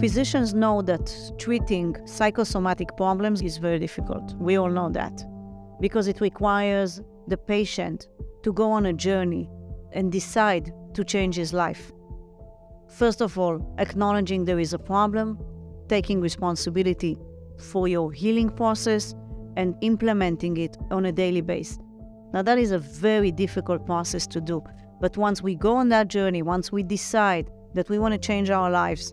Mm. Physicians know that treating psychosomatic problems is very difficult. We all know that because it requires the patient to go on a journey and decide to change his life. First of all, acknowledging there is a problem, taking responsibility for your healing process, and implementing it on a daily basis. Now, that is a very difficult process to do. But once we go on that journey, once we decide that we want to change our lives,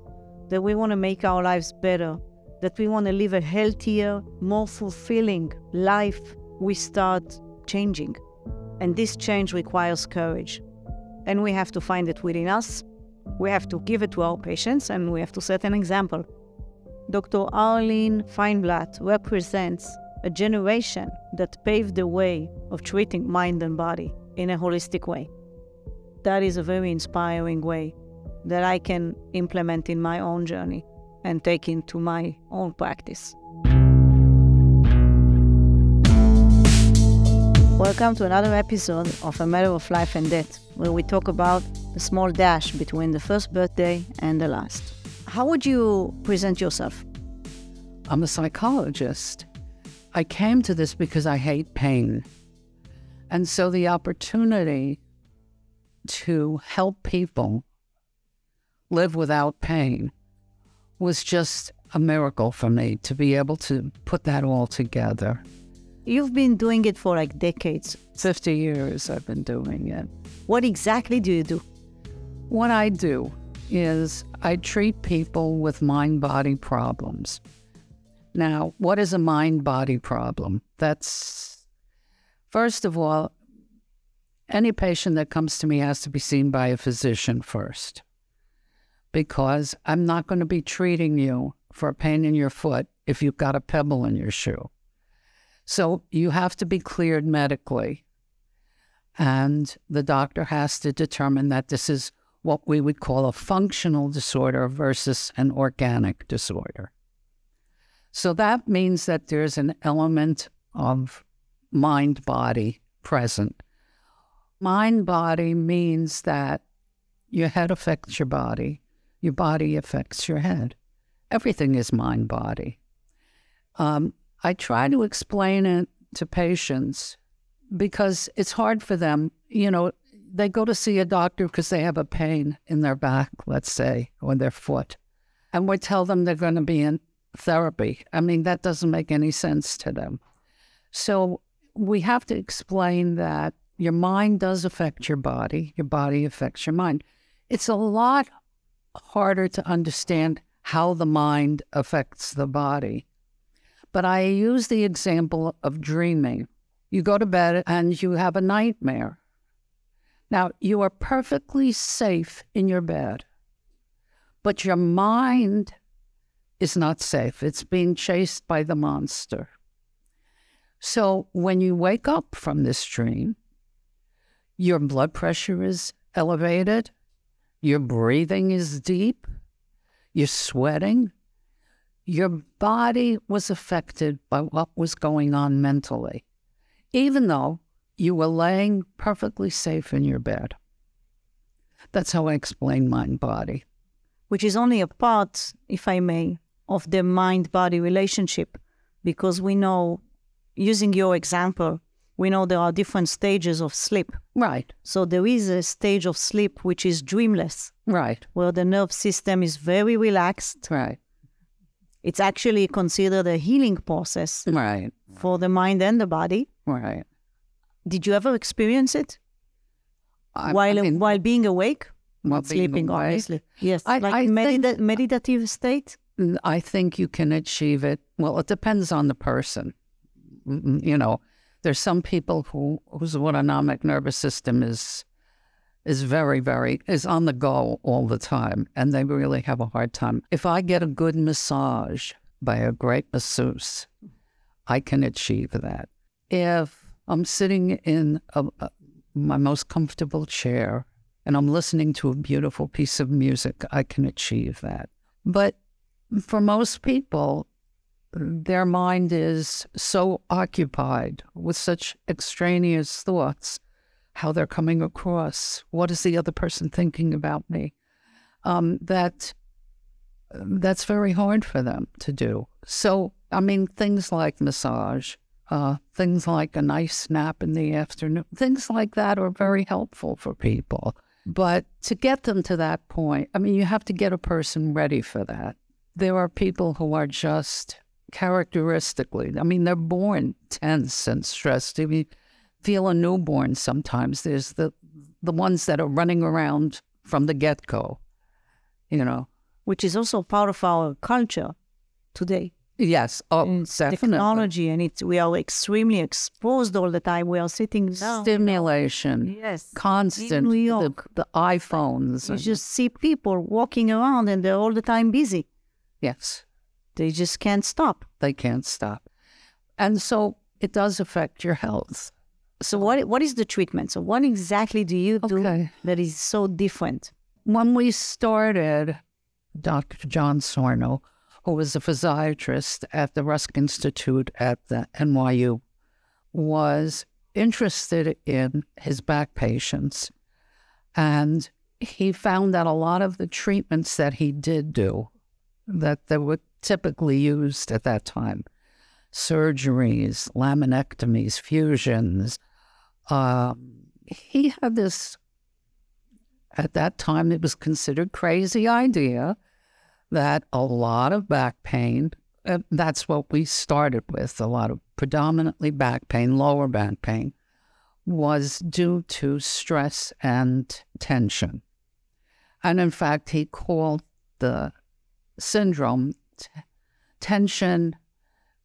that we want to make our lives better, that we want to live a healthier, more fulfilling life, we start changing. And this change requires courage. And we have to find it within us. We have to give it to our patients and we have to set an example. Dr. Arline Feinblatt represents a generation that paved the way of treating mind and body in a holistic way. That is a very inspiring way that I can implement in my own journey and take into my own practice. Welcome to another episode of A Matter of Life and Death, where we talk about the small dash between the first birthday and the last. How would you present yourself? I'm a psychologist. I came to this because I hate pain. And so the opportunity to help people live without pain was just a miracle for me to be able to put that all together. You've been doing it for like decades. 50 years I've been doing it. What exactly do you do? What I do is I treat people with mind body problems. Now, what is a mind body problem? That's, first of all, any patient that comes to me has to be seen by a physician first because I'm not going to be treating you for a pain in your foot if you've got a pebble in your shoe. So you have to be cleared medically. And the doctor has to determine that this is what we would call a functional disorder versus an organic disorder. So that means that there's an element of mind body present. Mind body means that your head affects your body, your body affects your head. Everything is mind body. Um, I try to explain it to patients because it's hard for them. You know, they go to see a doctor because they have a pain in their back, let's say, or their foot. And we tell them they're going to be in therapy. I mean, that doesn't make any sense to them. So we have to explain that your mind does affect your body, your body affects your mind. It's a lot harder to understand how the mind affects the body but I use the example of dreaming. You go to bed and you have a nightmare. Now, you are perfectly safe in your bed, but your mind is not safe. It's being chased by the monster. So when you wake up from this dream, your blood pressure is elevated, your breathing is deep, you're sweating, your body was affected by what was going on mentally, even though you were laying perfectly safe in your bed. That's how I explain mind body. Which is only a part, if I may, of the mind body relationship, because we know, using your example, we know there are different stages of sleep. Right. So there is a stage of sleep which is dreamless. Right. Where the nerve system is very relaxed. Right it's actually considered a healing process right. for the mind and the body. Right. Did you ever experience it I, while I mean, while being awake? While sleeping, awake? obviously. Yes, I, like I medita- think, meditative state. I think you can achieve it. Well, it depends on the person. You know, there's some people who whose autonomic nervous system is is very, very, is on the go all the time, and they really have a hard time. If I get a good massage by a great masseuse, I can achieve that. If I'm sitting in a, a, my most comfortable chair and I'm listening to a beautiful piece of music, I can achieve that. But for most people, their mind is so occupied with such extraneous thoughts how they're coming across. What is the other person thinking about me? Um, that that's very hard for them to do. So, I mean, things like massage, uh, things like a nice nap in the afternoon, things like that are very helpful for people. But to get them to that point, I mean, you have to get a person ready for that. There are people who are just characteristically, I mean, they're born tense and stressed. If you feel a newborn sometimes, there's the, the ones that are running around from the get go, you know. Which is also part of our culture today. Yes, oh, mm. definitely. technology, and it's we are extremely exposed all the time. We are sitting down. Stimulation, Yes. constant, New the, the iPhones. You and- just see people walking around and they're all the time busy. yes, They just can't stop. they can't stop. And so it does affect your health. So what what is the treatment? So what exactly do you do Okay. that is so different? When we started, Dr. John Sarno, who was a physiatrist at the Rusk Institute at the NYU, was interested in his back patients. And he found that a lot of the treatments that he did do, that they were typically used at that time, surgeries, laminectomies, fusions, um, he had this at that time it was considered crazy idea that a lot of back pain uh, that's what we started with a lot of predominantly back pain lower back pain was due to stress and tension. And in fact he called the syndrome t- tension.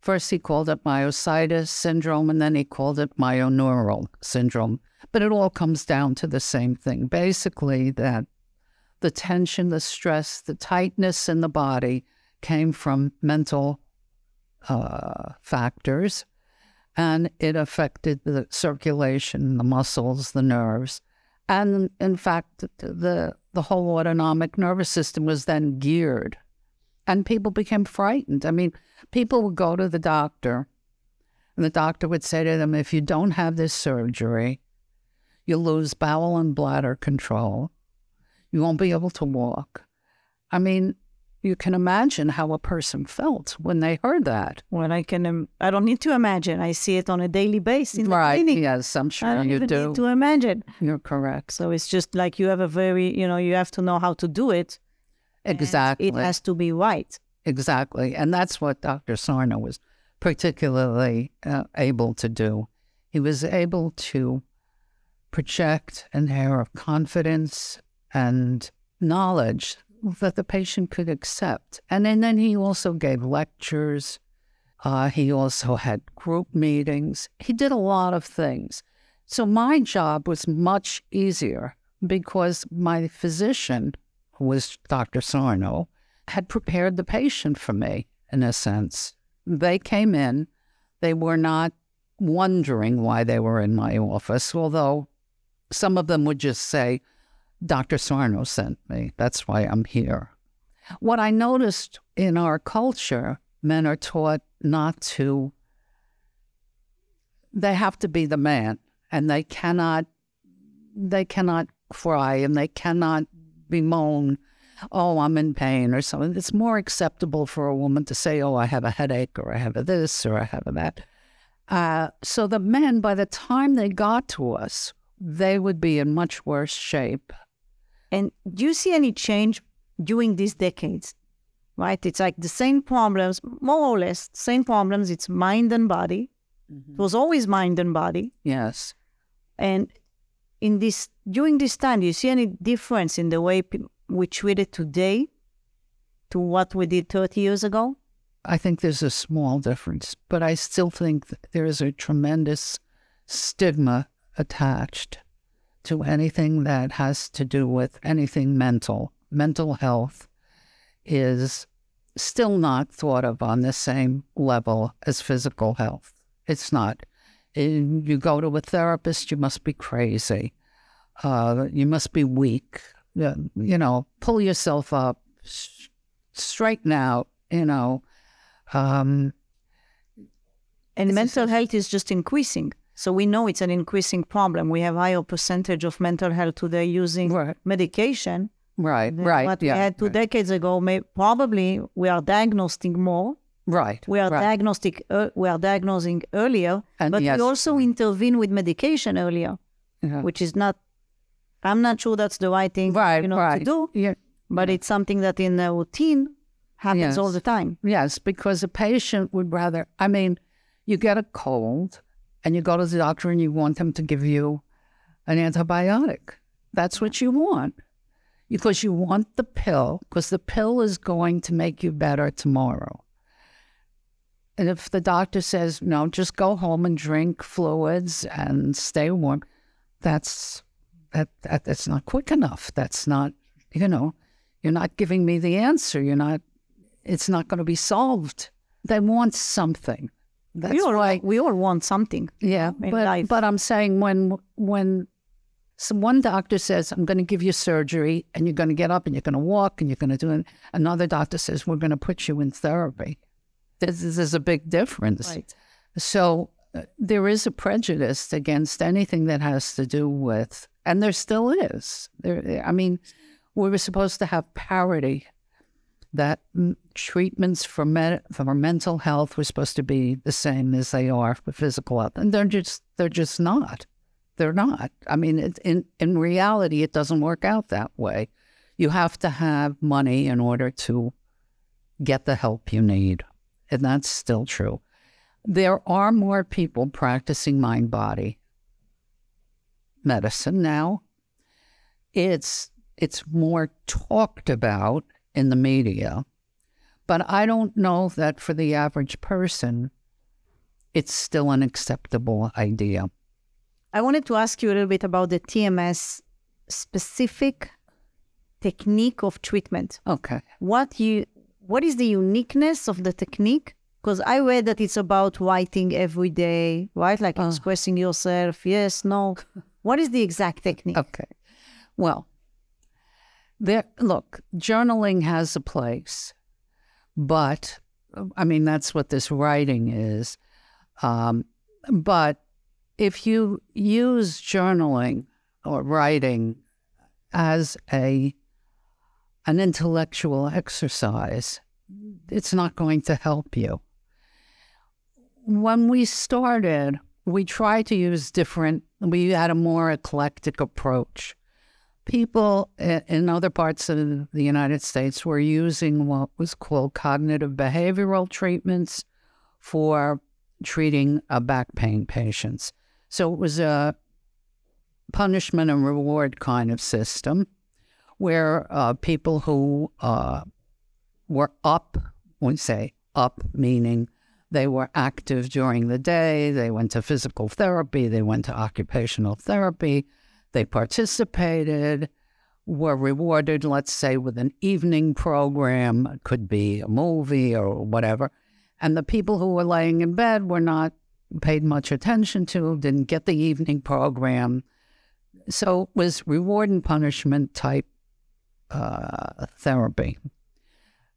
First he called it myositis syndrome and then he called it myoneural syndrome. But it all comes down to the same thing. Basically that the tension, the stress, the tightness in the body came from mental uh, factors and it affected the circulation, the muscles, the nerves. And in fact, the, the whole autonomic nervous system was then geared and people became frightened. I mean, people would go to the doctor and the doctor would say to them, if you don't have this surgery, You'll lose bowel and bladder control. You won't be able to walk. I mean, you can imagine how a person felt when they heard that. Well, I can. Um, I don't need to imagine. I see it on a daily basis in the right. clinic. Yes, I'm I sure don't you even do. need to imagine. You're correct. So it's just like you have a very, you know, you have to know how to do it. And Exactly. It has to be right. Exactly. And that's what Dr. Sarno was particularly uh, able to do. He was able to project an air of confidence and knowledge that the patient could accept. And then, then he also gave lectures. Uh, he also had group meetings. He did a lot of things. So my job was much easier because my physician, was Dr. Sarno, had prepared the patient for me in a sense. They came in, they were not wondering why they were in my office, although some of them would just say, Dr. Sarno sent me. That's why I'm here. What I noticed in our culture, men are taught not to, they have to be the man and they cannot, they cannot cry and they cannot bemoan, oh, I'm in pain or something. It's more acceptable for a woman to say, oh, I have a headache or I have a this or I have a that. Uh, so the men, by the time they got to us, they would be in much worse shape. And do you see any change during these decades? Right? It's like the same problems, more or less, same problems. It's mind and body. It was always mind and body. Yes. And in this during this time, do you see any difference in the way we treat it today to what we did 30 years ago? I think there's a small difference, but I still think there is a tremendous stigma attached to anything that has to do with anything mental. Mental health is still not thought of on the same level as physical health. It's not. And You go to a therapist, you must be crazy. Uh, you must be weak. Uh, You know, pull yourself up, straighten out, you know. Um, And mental health is just increasing. So we know it's an increasing problem. We have higher percentage of mental health today using Right. medication Right, right, what we had two right. decades ago. May, probably we are diagnosing more. Right. We are right. diagnostic. Uh, we are diagnosing earlier, And but yes. we also intervene with medication earlier, Yeah. which is not. I'm not sure that's the right thing, Right, you know, right. to do. Yeah. But it's something that in the routine happens all the time. Yes, because a patient would rather, I mean, you get a cold and you go to the doctor and you want them to give you an antibiotic. That's what you want because you want the pill, because the pill is going to make you better tomorrow. And if the doctor says, no, just go home and drink fluids and stay warm, that's that, that that's not quick enough. That's not, you know, you're not giving me the answer. You're not it's not going to be solved. They want something. That's we all why, we all want something. yeah. But life. but I'm saying when when some one doctor says I'm going to give you surgery and you're going to get up and you're going to walk and you're going to do it, another doctor says we're going to put you in therapy. This, this is a big difference. Right. So uh, there is a prejudice against anything that has to do with, and there still is. There, I mean, we were supposed to have parity. That mm, treatments for med- for mental health were supposed to be the same as they are for physical health, and they're just they're just not. They're not. I mean, it, in in reality, it doesn't work out that way. You have to have money in order to get the help you need, and that's still true there are more people practicing mind body medicine now. It's it's more talked about in the media, but I don't know that for the average person it's still an acceptable idea. I wanted to ask you a little bit about the TMS specific technique of treatment. Okay. What you what is the uniqueness of the technique? Because I read that it's about writing every day, right? Like Uh. expressing yourself. Yes, no. What is the exact technique? Okay. Well, there look, journaling has a place, but I mean that's what this writing is. Um, but if you use journaling or writing as a an intellectual exercise, it's not going to help you. When we started, we tried to use different, we had a more eclectic approach. People in other parts of the United States were using what was called cognitive behavioral treatments for treating uh, back pain patients. So it was a punishment and reward kind of system where uh, people who uh, were up, we say up, meaning they were active during the day, they went to physical therapy, they went to occupational therapy, they participated, were rewarded, let's say, with an evening program, it could be a movie or whatever. And the people who were laying in bed were not paid much attention to, didn't get the evening program. So it was reward and punishment type uh, therapy.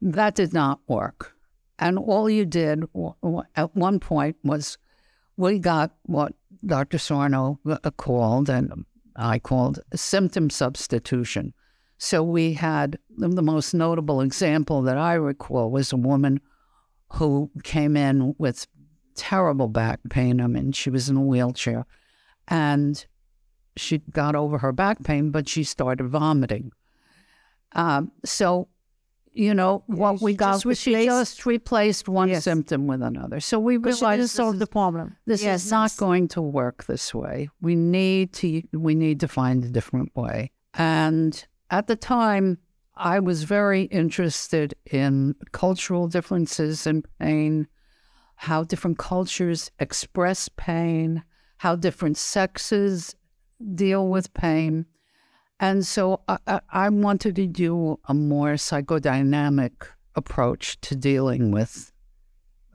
That did not work. And all you did at one point was we got what Dr. Sarno uh, called, and I called symptom substitution. So we had the most notable example that I recall was a woman who came in with terrible back pain. I mean, she was in a wheelchair and she got over her back pain, but she started vomiting. Um, so, you know, what we got just was she replaced- just replaced one Yes. symptom with another. So we Because she realized didn't this solve is- the problem. this Yes, is not going to work this way. We need to we need to find a different way. And at the time, I was very interested in cultural differences in pain, how different cultures express pain, how different sexes deal with pain. And so I, I, wanted to do a more psychodynamic approach to dealing with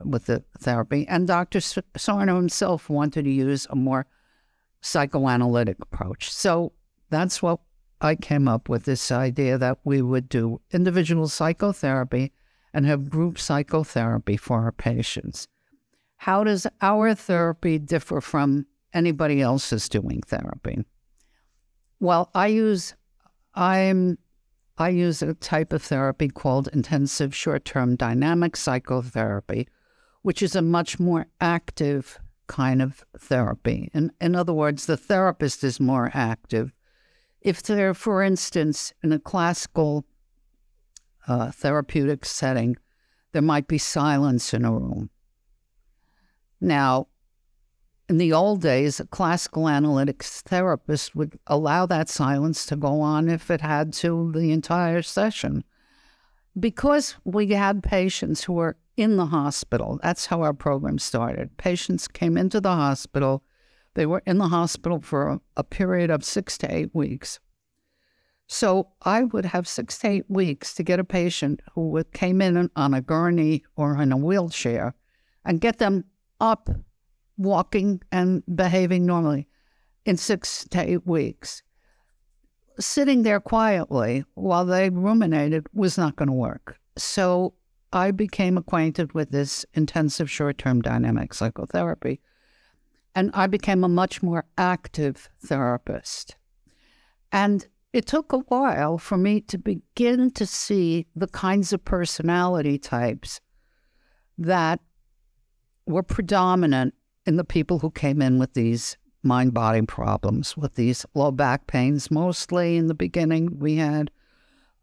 with the therapy. And Dr. Sarno himself wanted to use a more psychoanalytic approach. So that's what I came up with this idea that we would do individual psychotherapy and have group psychotherapy for our patients. How does our therapy differ from anybody else's doing therapy? Well, I use, I'm I use a type of therapy called intensive short term dynamic psychotherapy, which is a much more active kind of therapy. In, in other words, the therapist is more active. If they're, for instance, in a classical uh, therapeutic setting, there might be silence in a room. Now, in the old days, a classical analytics therapist would allow that silence to go on if it had to the entire session. Because we had patients who were in the hospital, that's how our program started. Patients came into the hospital, they were in the hospital for a, a period of six to eight weeks. So I would have six to eight weeks to get a patient who came in on a gurney or in a wheelchair and get them up walking and behaving normally in six to eight weeks. Sitting there quietly while they ruminated was not going to work. So I became acquainted with this intensive short term dynamic psychotherapy. And I became a much more active therapist. And it took a while for me to begin to see the kinds of personality types that were predominant in the people who came in with these mind body problems, with these low back pains, mostly in the beginning we had,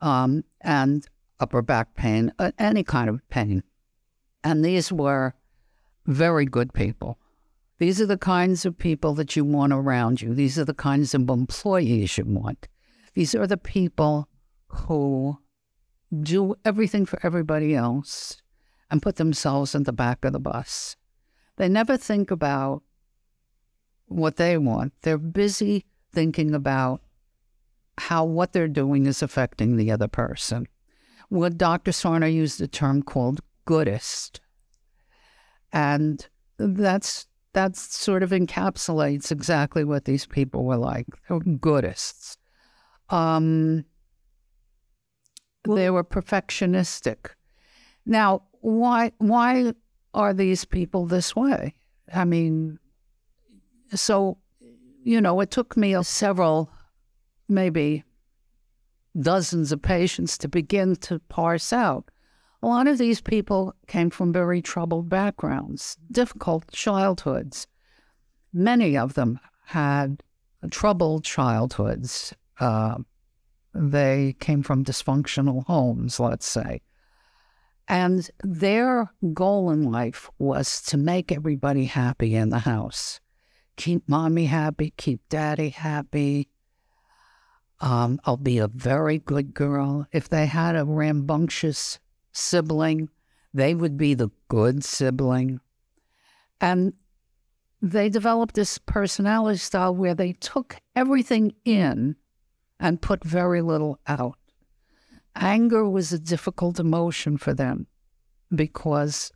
um, and upper back pain, uh, any kind of pain. And these were very good people. These are the kinds of people that you want around you. These are the kinds of employees you want. These are the people who do everything for everybody else and put themselves in the back of the bus. They never think about what they want. They're busy thinking about how what they're doing is affecting the other person. Well, Dr. Sarno used a term called goodist. And that's that sort of encapsulates exactly what these people were like. They were goodists. Um, well, they were perfectionistic. Now, why why are these people this way? I mean, so, you know, it took me several, maybe dozens of patients to begin to parse out. A lot of these people came from very troubled backgrounds, difficult childhoods. Many of them had troubled childhoods. Uh, they came from dysfunctional homes, let's say. And their goal in life was to make everybody happy in the house. Keep mommy happy, keep daddy happy. Um, I'll be a very good girl. If they had a rambunctious sibling, they would be the good sibling. And they developed this personality style where they took everything in and put very little out. Anger was a difficult emotion for them because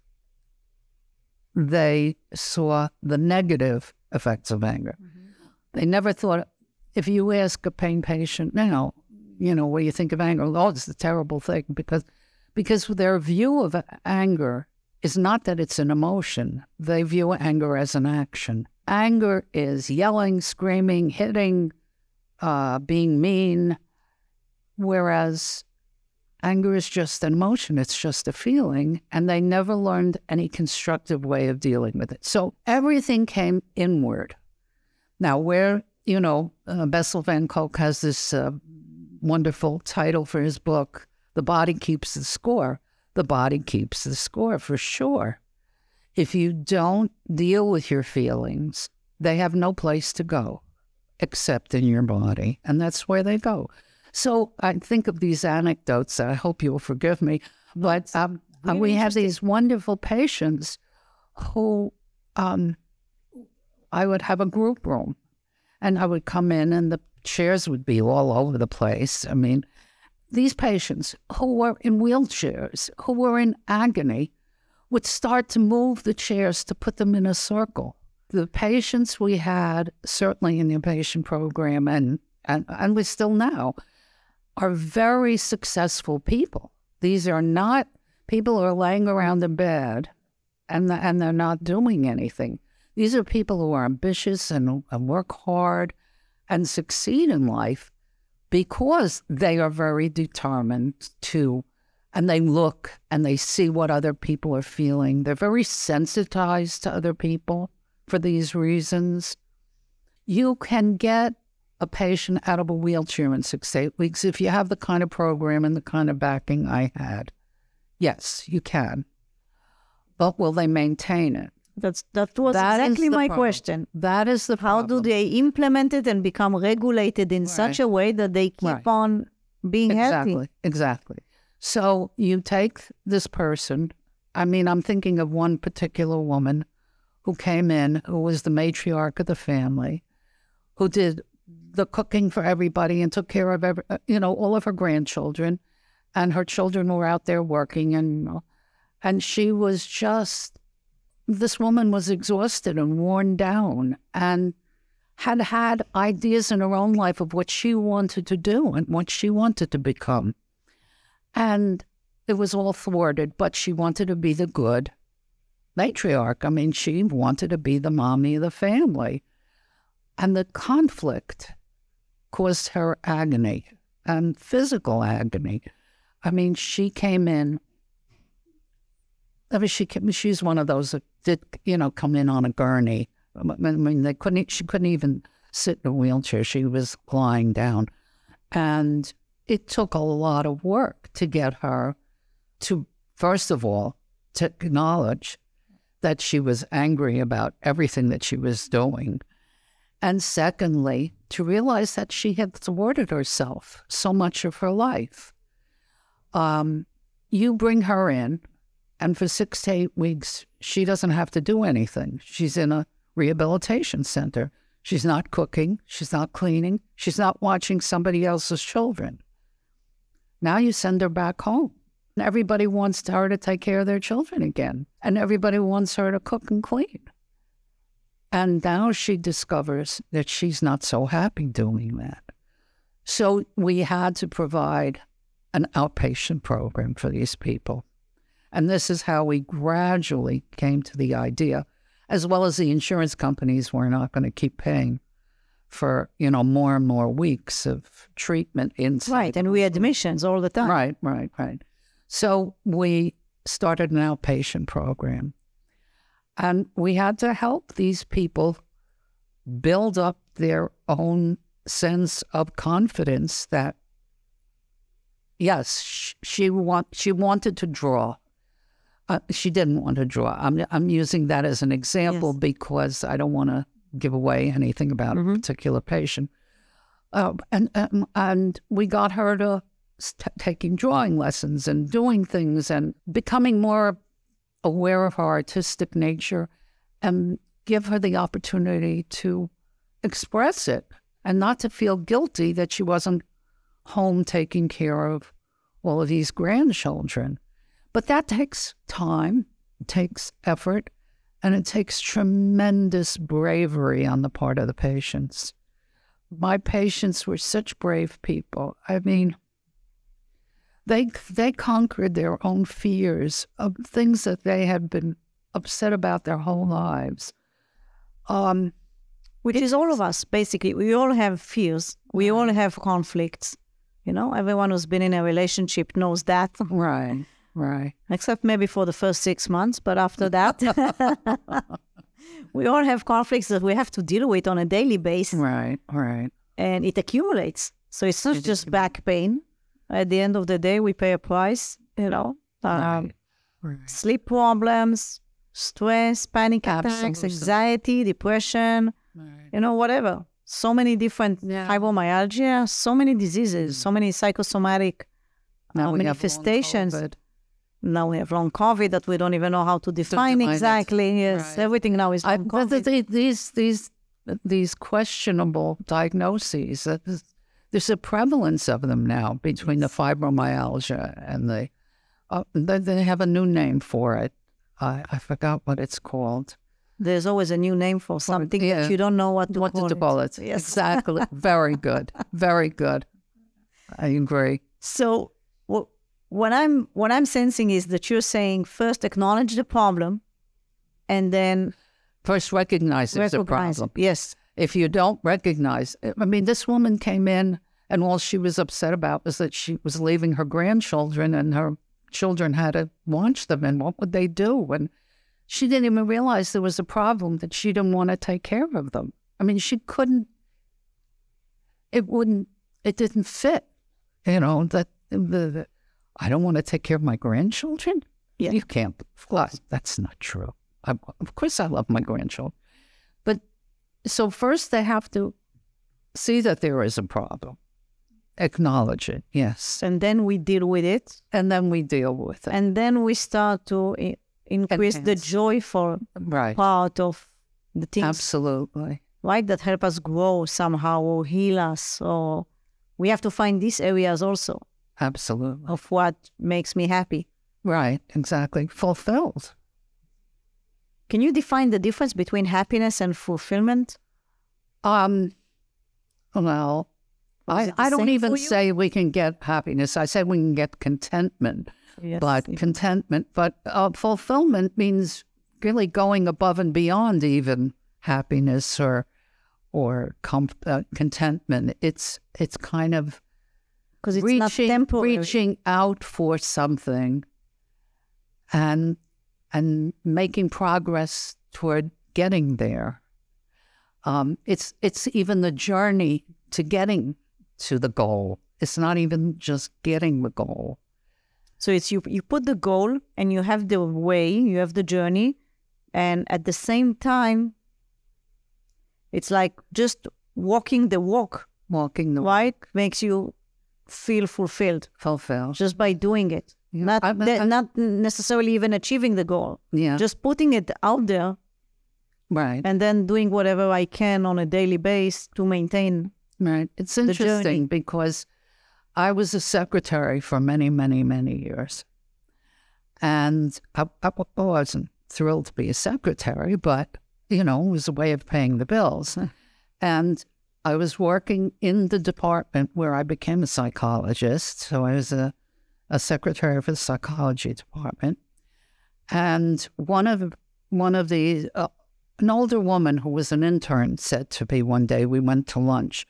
they saw the negative effects of anger. Mm-hmm. They never thought, if you ask a pain patient now, you know, what do you think of anger? Oh, it's a terrible thing because because their view of anger is not that it's an emotion. They view anger as an action. Anger is yelling, screaming, hitting, uh, being mean, whereas Anger is just an emotion, it's just a feeling, and they never learned any constructive way of dealing with it. So everything came inward. Now, where, you know, uh, Bessel van Kolk has this uh, wonderful title for his book, The Body Keeps the Score. The body keeps the score for sure. If you don't deal with your feelings, they have no place to go except in your body, and that's where they go. So I think of these anecdotes. I hope you will forgive me, but um, really we have these wonderful patients who um, I would have a group room, and I would come in, and the chairs would be all over the place. I mean, these patients who were in wheelchairs, who were in agony, would start to move the chairs to put them in a circle. The patients we had, certainly in the patient program, and and, and we still now, are very successful people. These are not people who are laying around in bed and, the, and they're not doing anything. These are people who are ambitious and, and work hard and succeed in life because they are very determined to, and they look and they see what other people are feeling. They're very sensitized to other people for these reasons. You can get a patient out of a wheelchair in six, eight weeks if you have the kind of program and the kind of backing I had. Yes, you can. But will they maintain it? That's that was That exactly my problem. question. That is the How do they implement it and become regulated in such a way that they keep Right. on being healthy? exactly, healthy? Exactly. So you take this person. I mean, I'm thinking of one particular woman who came in, who was the matriarch of the family, who did the cooking for everybody and took care of every, uh, you know, all of her grandchildren, and her children were out there working, and and she was just this woman was exhausted and worn down, and had had ideas in her own life of what she wanted to do and what she wanted to become. And it was all thwarted, but she wanted to be the good matriarch. I mean, she wanted to be the mommy of the family. And the conflict caused her agony and physical agony. I mean, she came in. I mean, she came, she's one of those that did, you know, come in on a gurney. I mean, they couldn't. She couldn't even sit in a wheelchair. She was lying down, and it took a lot of work to get her to, first of all, to acknowledge that she was angry about everything that she was doing, and secondly, to realize that she had thwarted herself so much of her life. Um, you bring her in, and for six to eight weeks, she doesn't have to do anything. She's in a rehabilitation center. She's not cooking. She's not cleaning. She's not watching somebody else's children. Now you send her back home. And everybody wants her to take care of their children again. And everybody wants her to cook and clean. And now she discovers that she's not so happy doing that. So we had to provide an outpatient program for these people. And this is how we gradually came to the idea, as well as the insurance companies were not going to keep paying for, you know, more and more weeks of treatment inside. Right, and we had admissions all the time. Right, right, right. So we started an outpatient program. And we had to help these people build up their own sense of confidence that yes, sh- she want she wanted to draw. Uh, she didn't want to draw. I'm I'm using that as an example Yes. because I don't want to give away anything about a particular patient. Uh, and um, and we got her to t- taking drawing lessons and doing things and becoming more aware of her artistic nature, and give her the opportunity to express it and not to feel guilty that she wasn't home taking care of all of these grandchildren. But that takes time, takes effort, and it takes tremendous bravery on the part of the patients. My patients were such brave people. I mean, they they conquered their own fears of things that they had been upset about their whole lives. Um, Which is all of us, basically. We all have fears. We all have conflicts. You know, everyone who's been in a relationship knows that, right, right. except maybe for the first six months. But after that, we all have conflicts that we have to deal with on a daily basis, Right, right. and it accumulates. So it's not just back pain. At the end of the day, we pay a price, you know, um, right. sleep problems, stress, panic attacks, Absolutely. anxiety, depression, right. you know, whatever. So many different Yeah. fibromyalgia, so many diseases, so many psychosomatic Now uh, manifestations. Now we have long COVID that we don't even know how to define define it. exactly. Yes, Right. everything now is I, long but COVID. the- these these these questionable diagnoses. that is- There's a prevalence of them now between the fibromyalgia and the. Uh, they, they have a new name for it. I, I forgot what it's called. There's always a new name for something yeah. that you don't know what to What call did you call it? Yes. Exactly. Very good. Very good. I agree. So wh- what I'm what I'm sensing is that you're saying first acknowledge the problem, and then First, recognize it's a problem. it. Yes, if you don't recognize I mean, this woman came in And all she was upset about was that she was leaving her grandchildren and her children had to watch them. And what would they do? And she didn't even realize there was a problem that she didn't want to take care of them. I mean, she couldn't, it wouldn't, it didn't fit, you know, that the, the I don't want to take care of my grandchildren. Yeah. You can't, of course, that's not true. I, of course, I love my grandchildren. So first they have to see that there is a problem, acknowledge it, yes. And then we deal with it. And then we deal with it. And then we start to i- increase the Enhance. joyful right. part of the things, Absolutely. right, that help us grow somehow or heal us. Or we have to find these areas also Absolutely. of what makes me happy. Right. Exactly. Fulfilled. Can you define the difference between happiness and fulfillment? Um, well, I, I don't even say we can get happiness. I say we can get contentment. Yes. but contentment, but uh, fulfillment means really going above and beyond even happiness or or com- uh, contentment. It's it's kind of because it's not reaching temporary. reaching out for something and and making progress toward getting there. Um, it's it's even the journey to getting to the goal. It's not even just getting the goal. So it's you you put the goal and you have the way, you have the journey, and at the same time, it's like just walking the walk, Walking the right? Makes you feel fulfilled Fulfilled just by doing it. Not I'm- I'm- not necessarily even achieving the goal, Yeah. just putting it out there Right. and then doing whatever I can on a daily basis to maintain. Right. It's interesting because I was a secretary for many, many, many years. And I, I wasn't thrilled to be a secretary, but, you know, it was a way of paying the bills. and I was working in the department where I became a psychologist. So I was a, a secretary for the psychology department. And one of one of the uh, an older woman who was an intern said to me one day, we went to lunch.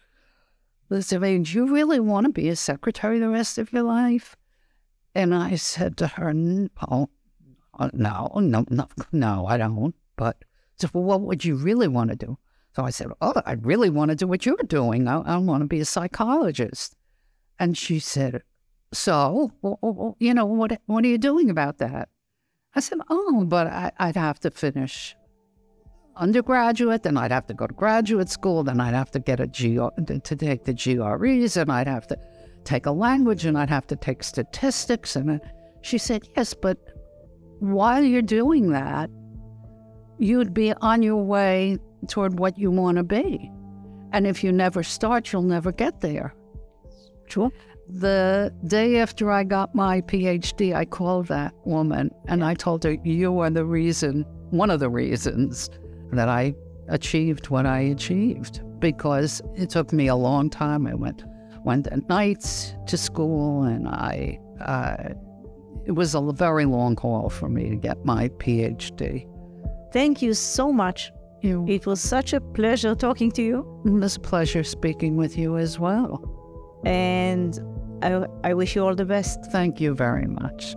Listen, do you really want to be a secretary the rest of your life? And I said to her, no, uh, no, no, no, no, I don't. But said, well, what would you really want to do? So I said, oh, I really want to do what you're doing. I, I want to be a psychologist. And she said, so, you know, what, what are you doing about that? I said, oh, but I, I'd have to finish undergraduate, then I'd have to go to graduate school, then I'd have to get a to take the GREs, and I'd have to take a language, and I'd have to take statistics. And she said, yes, but while you're doing that, you'd be on your way toward what you want to be. And if you never start, you'll never get there. True. The day after I got my PhD, I called that woman and I told her, You are the reason, one of the reasons that I achieved what I achieved because it took me a long time. I went went at nights to school and I uh, it was a very long haul for me to get my PhD. Thank you so much. You, It was such a pleasure talking to you. it was a pleasure speaking with you as well. And I, I wish you all the best. Thank you very much.